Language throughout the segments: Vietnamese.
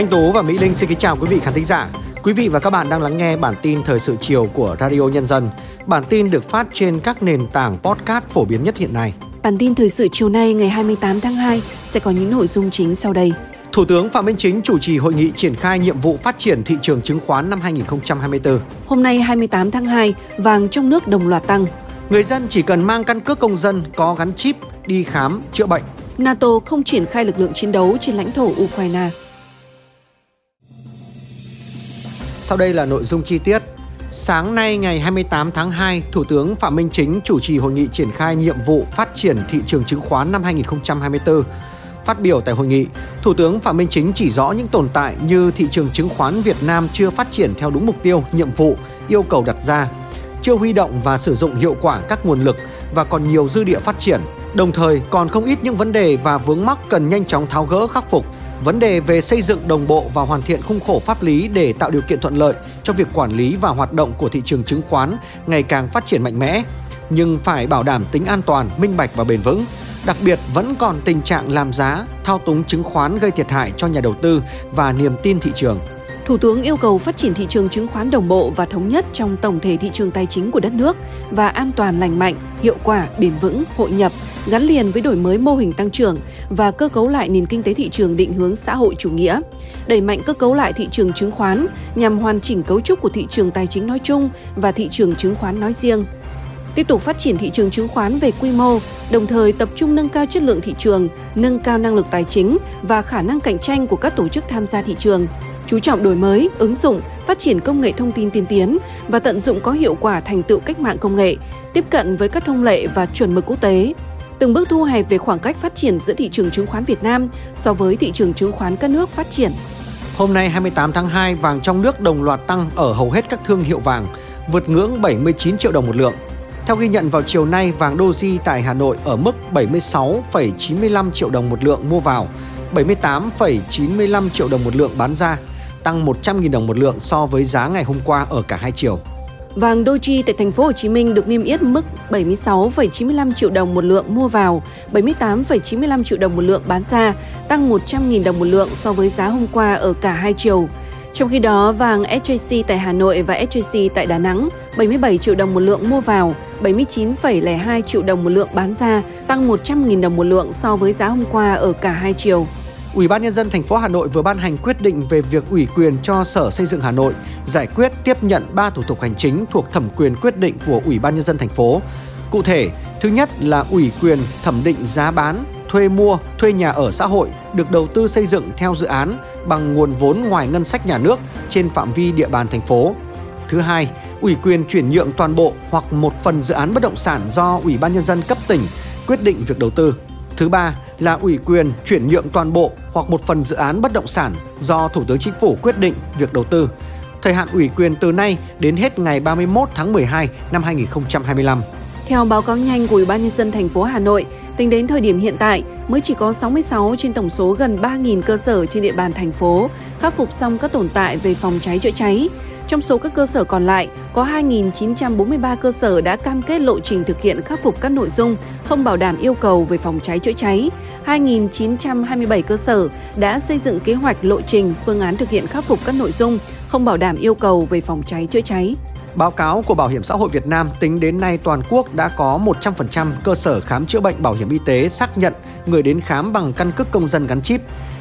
Thanh Tú và Mỹ Linh xin kính chào quý vị khán thính giả. Quý vị và các bạn đang lắng nghe bản tin thời sự chiều của Radio Nhân dân. Bản tin được phát trên các nền tảng podcast phổ biến nhất hiện nay. Bản tin thời sự chiều nay ngày 28 tháng 2 sẽ có những nội dung chính sau đây. Thủ tướng Phạm Minh Chính chủ trì hội nghị triển khai nhiệm vụ phát triển thị trường chứng khoán năm 2024. Hôm nay 28 tháng 2, vàng trong nước đồng loạt tăng. Người dân chỉ cần mang căn cước công dân có gắn chip đi khám chữa bệnh. NATO không triển khai lực lượng chiến đấu trên lãnh thổ Ukraine. Sau đây là nội dung chi tiết. Sáng nay ngày 28 tháng 2, Thủ tướng Phạm Minh Chính chủ trì hội nghị triển khai nhiệm vụ phát triển thị trường chứng khoán năm 2024. Phát biểu tại hội nghị, Thủ tướng Phạm Minh Chính chỉ rõ những tồn tại như thị trường chứng khoán Việt Nam chưa phát triển theo đúng mục tiêu, nhiệm vụ, yêu cầu đặt ra, chưa huy động và sử dụng hiệu quả các nguồn lực và còn nhiều dư địa phát triển. Đồng thời còn không ít những vấn đề và vướng mắc cần nhanh chóng tháo gỡ khắc phục. Vấn đề về xây dựng đồng bộ và hoàn thiện khung khổ pháp lý để tạo điều kiện thuận lợi cho việc quản lý và hoạt động của thị trường chứng khoán ngày càng phát triển mạnh mẽ, nhưng phải bảo đảm tính an toàn, minh bạch và bền vững. Đặc biệt vẫn còn tình trạng làm giá, thao túng chứng khoán gây thiệt hại cho nhà đầu tư và niềm tin thị trường. Thủ tướng yêu cầu phát triển thị trường chứng khoán đồng bộ và thống nhất trong tổng thể thị trường tài chính của đất nước và an toàn lành mạnh, hiệu quả, bền vững, hội nhập, gắn liền với đổi mới mô hình tăng trưởng và cơ cấu lại nền kinh tế thị trường định hướng xã hội chủ nghĩa. Đẩy mạnh cơ cấu lại thị trường chứng khoán nhằm hoàn chỉnh cấu trúc của thị trường tài chính nói chung và thị trường chứng khoán nói riêng. Tiếp tục phát triển thị trường chứng khoán về quy mô, đồng thời tập trung nâng cao chất lượng thị trường, nâng cao năng lực tài chính và khả năng cạnh tranh của các tổ chức tham gia thị trường, chú trọng đổi mới, ứng dụng, phát triển công nghệ thông tin tiên tiến và tận dụng có hiệu quả thành tựu cách mạng công nghệ, tiếp cận với các thông lệ và chuẩn mực quốc tế, từng bước thu hẹp về khoảng cách phát triển giữa thị trường chứng khoán Việt Nam so với thị trường chứng khoán các nước phát triển. Hôm nay 28 tháng 2, vàng trong nước đồng loạt tăng ở hầu hết các thương hiệu vàng, vượt ngưỡng 79 triệu đồng một lượng. Theo ghi nhận vào chiều nay, vàng Doji tại Hà Nội ở mức 76,95 triệu đồng một lượng mua vào, 78,95 triệu đồng một lượng bán ra, tăng 100.000 đồng một lượng so với giá ngày hôm qua ở cả hai chiều. Vàng Doji tại thành phố Hồ Chí Minh được niêm yết mức 76,95 triệu đồng một lượng mua vào, 78,95 triệu đồng một lượng bán ra, tăng 100.000 đồng một lượng so với giá hôm qua ở cả hai chiều. Trong khi đó, vàng SJC tại Hà Nội và SJC tại Đà Nẵng 77 triệu đồng một lượng mua vào, 79,02 triệu đồng một lượng bán ra, tăng 100.000 đồng một lượng so với giá hôm qua ở cả hai chiều. Ủy ban nhân dân thành phố Hà Nội vừa ban hành quyết định về việc ủy quyền cho Sở Xây dựng Hà Nội giải quyết tiếp nhận 3 thủ tục hành chính thuộc thẩm quyền quyết định của Ủy ban nhân dân thành phố. Cụ thể, thứ nhất là ủy quyền thẩm định giá bán, thuê mua, thuê nhà ở xã hội được đầu tư xây dựng theo dự án bằng nguồn vốn ngoài ngân sách nhà nước trên phạm vi địa bàn thành phố. Thứ hai, ủy quyền chuyển nhượng toàn bộ hoặc một phần dự án bất động sản do Ủy ban nhân dân cấp tỉnh quyết định việc đầu tư. Thứ ba là ủy quyền chuyển nhượng toàn bộ hoặc một phần dự án bất động sản do Thủ tướng Chính phủ quyết định việc đầu tư. Thời hạn ủy quyền từ nay đến hết ngày 31 tháng 12 năm 2025. Theo báo cáo nhanh của Ủy ban nhân dân thành phố Hà Nội, tính đến thời điểm hiện tại mới chỉ có 66 trên tổng số gần 3.000 cơ sở trên địa bàn thành phố khắc phục xong các tồn tại về phòng cháy chữa cháy. Trong số các cơ sở còn lại, có 2.943 cơ sở đã cam kết lộ trình thực hiện khắc phục các nội dung không bảo đảm yêu cầu về phòng cháy chữa cháy. 2.927 cơ sở đã xây dựng kế hoạch lộ trình phương án thực hiện khắc phục các nội dung không bảo đảm yêu cầu về phòng cháy chữa cháy. Báo cáo của Bảo hiểm xã hội Việt Nam tính đến nay toàn quốc đã có 100% cơ sở khám chữa bệnh bảo hiểm y tế xác nhận người đến khám bằng căn cước công dân gắn chip.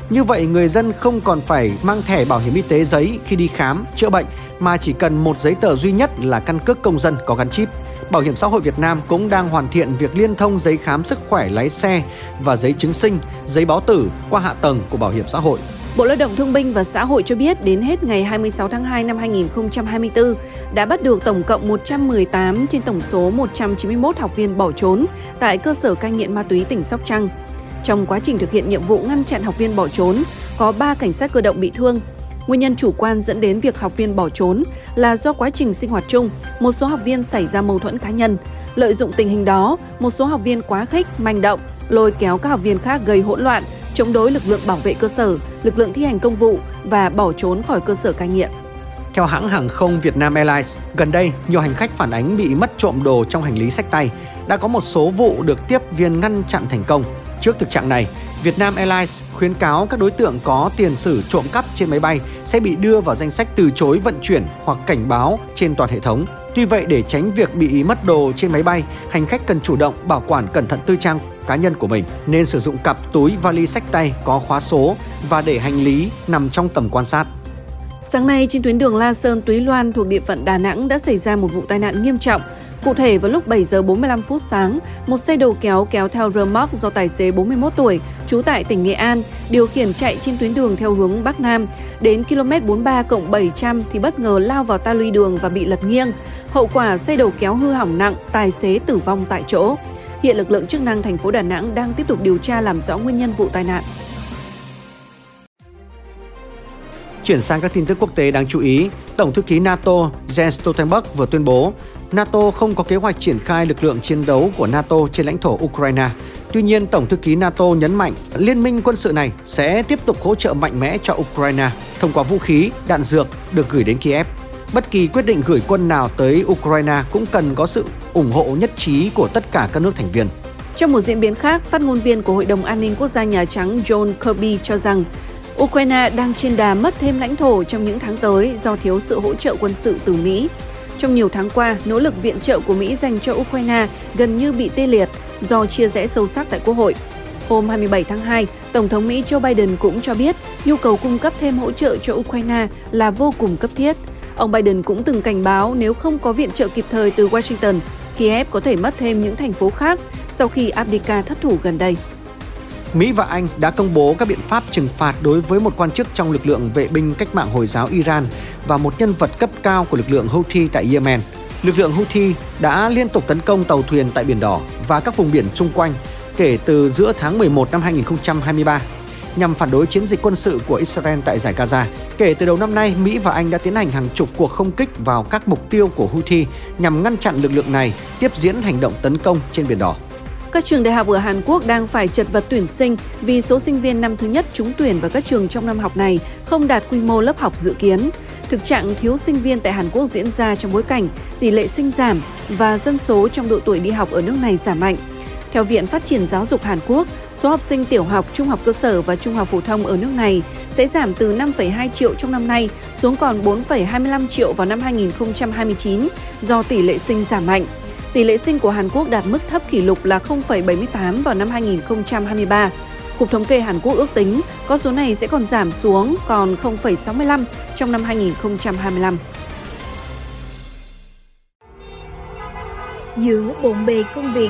Như vậy, người dân không còn phải mang thẻ bảo hiểm y tế giấy khi đi khám, chữa bệnh mà chỉ cần một giấy tờ duy nhất là căn cước công dân có gắn chip. Bảo hiểm xã hội Việt Nam cũng đang hoàn thiện việc liên thông giấy khám sức khỏe lái xe và giấy chứng sinh, giấy báo tử qua hạ tầng của bảo hiểm xã hội. Bộ Lao động Thương binh và Xã hội cho biết đến hết ngày 26 tháng 2 năm 2024 đã bắt được tổng cộng 118 trên tổng số 191 học viên bỏ trốn tại cơ sở cai nghiện ma túy tỉnh Sóc Trăng. Trong quá trình thực hiện nhiệm vụ ngăn chặn học viên bỏ trốn, có 3 cảnh sát cơ động bị thương. Nguyên nhân chủ quan dẫn đến việc học viên bỏ trốn là do quá trình sinh hoạt chung, một số học viên xảy ra mâu thuẫn cá nhân. Lợi dụng tình hình đó, một số học viên quá khích, manh động, lôi kéo các học viên khác gây hỗn loạn, chống đối lực lượng bảo vệ cơ sở, lực lượng thi hành công vụ và bỏ trốn khỏi cơ sở cai nghiện. Theo hãng hàng không Vietnam Airlines, gần đây nhiều hành khách phản ánh bị mất trộm đồ trong hành lý sách tay. Đã có một số vụ được tiếp viên ngăn chặn thành công. Trước thực trạng này, Vietnam Airlines khuyến cáo các đối tượng có tiền sử trộm cắp trên máy bay sẽ bị đưa vào danh sách từ chối vận chuyển hoặc cảnh báo trên toàn hệ thống. Tuy vậy để tránh việc bị mất đồ trên máy bay, hành khách cần chủ động bảo quản cẩn thận tư trang cá nhân của mình, nên sử dụng cặp túi vali sách tay có khóa số và để hành lý nằm trong tầm quan sát. Sáng nay trên tuyến đường La Sơn Túy Loan thuộc địa phận Đà Nẵng đã xảy ra một vụ tai nạn nghiêm trọng. Cụ thể vào lúc 7 giờ 45 phút sáng, một xe đầu kéo kéo theo rơ móc do tài xế 41 tuổi, trú tại tỉnh Nghệ An, điều khiển chạy trên tuyến đường theo hướng Bắc Nam. Đến km 43 700 thì bất ngờ lao vào ta luy đường và bị lật nghiêng. Hậu quả xe đầu kéo hư hỏng nặng, tài xế tử vong tại chỗ. Hiện lực lượng chức năng thành phố Đà Nẵng đang tiếp tục điều tra làm rõ nguyên nhân vụ tai nạn. Chuyển sang các tin tức quốc tế đáng chú ý, Tổng thư ký NATO Jens Stoltenberg vừa tuyên bố NATO không có kế hoạch triển khai lực lượng chiến đấu của NATO trên lãnh thổ Ukraine. Tuy nhiên, Tổng thư ký NATO nhấn mạnh liên minh quân sự này sẽ tiếp tục hỗ trợ mạnh mẽ cho Ukraine thông qua vũ khí, đạn dược được gửi đến Kiev. Bất kỳ quyết định gửi quân nào tới Ukraine cũng cần có sự ủng hộ nhất trí của tất cả các nước thành viên. Trong một diễn biến khác, phát ngôn viên của Hội đồng An ninh Quốc gia Nhà Trắng John Kirby cho rằng Ukraine đang trên đà mất thêm lãnh thổ trong những tháng tới do thiếu sự hỗ trợ quân sự từ Mỹ. Trong nhiều tháng qua, nỗ lực viện trợ của Mỹ dành cho Ukraine gần như bị tê liệt do chia rẽ sâu sắc tại Quốc hội. Hôm 27 tháng 2, Tổng thống Mỹ Joe Biden cũng cho biết nhu cầu cung cấp thêm hỗ trợ cho Ukraine là vô cùng cấp thiết. Ông Biden cũng từng cảnh báo nếu không có viện trợ kịp thời từ Washington, Kiev có thể mất thêm những thành phố khác sau khi Abdika thất thủ gần đây. Mỹ và Anh đã công bố các biện pháp trừng phạt đối với một quan chức trong lực lượng vệ binh cách mạng Hồi giáo Iran và một nhân vật cấp cao của lực lượng Houthi tại Yemen. Lực lượng Houthi đã liên tục tấn công tàu thuyền tại Biển Đỏ và các vùng biển xung quanh kể từ giữa tháng 11 năm 2023 nhằm phản đối chiến dịch quân sự của Israel tại giải Gaza. Kể từ đầu năm nay, Mỹ và Anh đã tiến hành hàng chục cuộc không kích vào các mục tiêu của Houthi nhằm ngăn chặn lực lượng này tiếp diễn hành động tấn công trên Biển Đỏ. Các trường đại học ở Hàn Quốc đang phải chật vật tuyển sinh vì số sinh viên năm thứ nhất trúng tuyển vào các trường trong năm học này không đạt quy mô lớp học dự kiến. Thực trạng thiếu sinh viên tại Hàn Quốc diễn ra trong bối cảnh tỷ lệ sinh giảm và dân số trong độ tuổi đi học ở nước này giảm mạnh. Theo Viện Phát triển Giáo dục Hàn Quốc, số học sinh tiểu học, trung học cơ sở và trung học phổ thông ở nước này sẽ giảm từ 5,2 triệu trong năm nay xuống còn 4,25 triệu vào năm 2029 do tỷ lệ sinh giảm mạnh. Tỷ lệ sinh của Hàn Quốc đạt mức thấp kỷ lục là 0,78 vào năm 2023. Cục Thống kê Hàn Quốc ước tính con số này sẽ còn giảm xuống còn 0,65 trong năm 2025. Giữa bộn bề công việc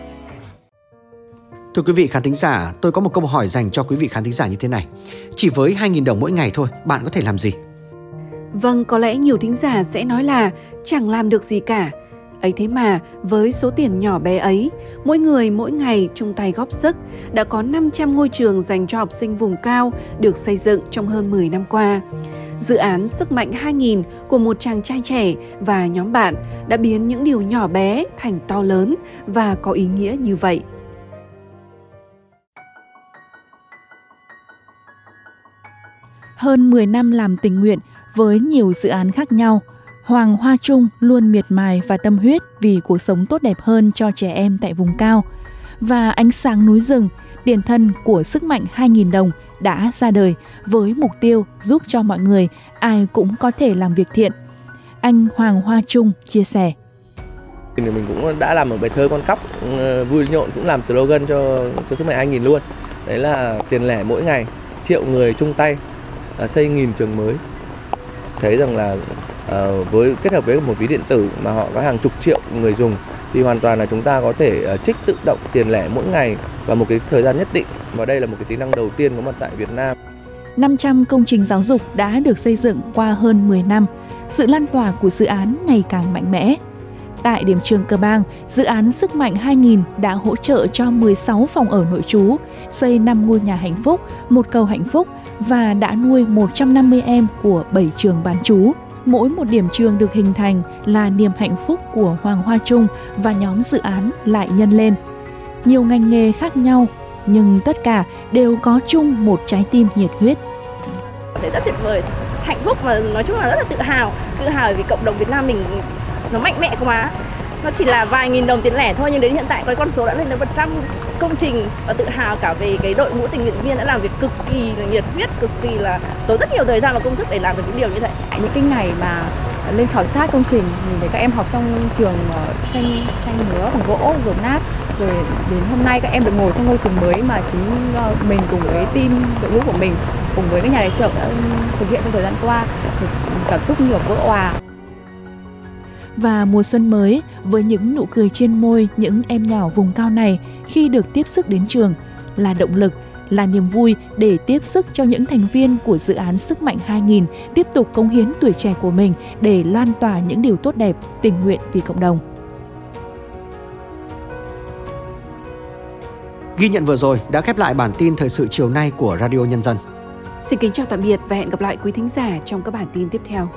Thưa quý vị khán thính giả, tôi có một câu hỏi dành cho quý vị khán thính giả như thế này. Chỉ với 2.000 đồng mỗi ngày thôi, bạn có thể làm gì? Vâng, có lẽ nhiều thính giả sẽ nói là chẳng làm được gì cả, ấy thế mà với số tiền nhỏ bé ấy mỗi người mỗi ngày chung tay góp sức đã có 500 ngôi trường dành cho học sinh vùng cao được xây dựng trong hơn 10 năm qua dự án Sức mạnh 2000 của một chàng trai trẻ và nhóm bạn đã biến những điều nhỏ bé thành to lớn và có ý nghĩa như vậy. Hơn 10 năm làm tình nguyện với nhiều dự án khác nhau, Hoàng Hoa Trung luôn miệt mài và tâm huyết vì cuộc sống tốt đẹp hơn cho trẻ em tại vùng cao. Và ánh sáng núi rừng, tiền thân của sức mạnh 2.000 đồng đã ra đời với mục tiêu giúp cho mọi người ai cũng có thể làm việc thiện. Anh Hoàng Hoa Trung chia sẻ. Thì mình cũng đã làm một bài thơ con cóc ừ, vui nhộn cũng làm slogan cho cho sức mạnh 2.000 luôn. Đấy là tiền lẻ mỗi ngày, triệu người chung tay À, xây nghìn trường mới. Thấy rằng là uh, với kết hợp với một ví điện tử mà họ có hàng chục triệu người dùng thì hoàn toàn là chúng ta có thể uh, trích tự động tiền lẻ mỗi ngày và một cái thời gian nhất định và đây là một cái tính năng đầu tiên có mặt tại Việt Nam. 500 công trình giáo dục đã được xây dựng qua hơn 10 năm. Sự lan tỏa của dự án ngày càng mạnh mẽ. Tại điểm trường Cờ Bang, dự án Sức mạnh 2000 đã hỗ trợ cho 16 phòng ở nội trú, xây 5 ngôi nhà hạnh phúc, một cầu hạnh phúc và đã nuôi 150 em của 7 trường bán trú. Mỗi một điểm trường được hình thành là niềm hạnh phúc của Hoàng Hoa Trung và nhóm dự án lại nhân lên. Nhiều ngành nghề khác nhau, nhưng tất cả đều có chung một trái tim nhiệt huyết. Thấy rất tuyệt vời, hạnh phúc và nói chung là rất là tự hào, tự hào vì cộng đồng Việt Nam mình nó mạnh mẽ quá. Nó chỉ là vài nghìn đồng tiền lẻ thôi, nhưng đến hiện tại cái con số đã lên đến 100 công trình. Và tự hào cả về cái đội ngũ tình nguyện viên đã làm việc cực kỳ là nhiệt huyết, cực kỳ là tốn rất nhiều thời gian và công sức để làm được những điều như thế những cái ngày mà lên khảo sát công trình, nhìn thấy các em học trong trường ờ, tranh tranh nứa bằng gỗ rồi nát, rồi đến hôm nay các em được ngồi trong ngôi trường mới mà chính ờ, mình cùng với team đội ngũ của mình, cùng với các nhà tài trợ đã ừ, thực hiện trong thời gian qua cảm xúc nhiều vỡ hòa và mùa xuân mới với những nụ cười trên môi những em nhỏ vùng cao này khi được tiếp sức đến trường là động lực, là niềm vui để tiếp sức cho những thành viên của dự án Sức mạnh 2000 tiếp tục cống hiến tuổi trẻ của mình để lan tỏa những điều tốt đẹp, tình nguyện vì cộng đồng. Ghi nhận vừa rồi đã khép lại bản tin thời sự chiều nay của Radio Nhân dân. Xin kính chào tạm biệt và hẹn gặp lại quý thính giả trong các bản tin tiếp theo.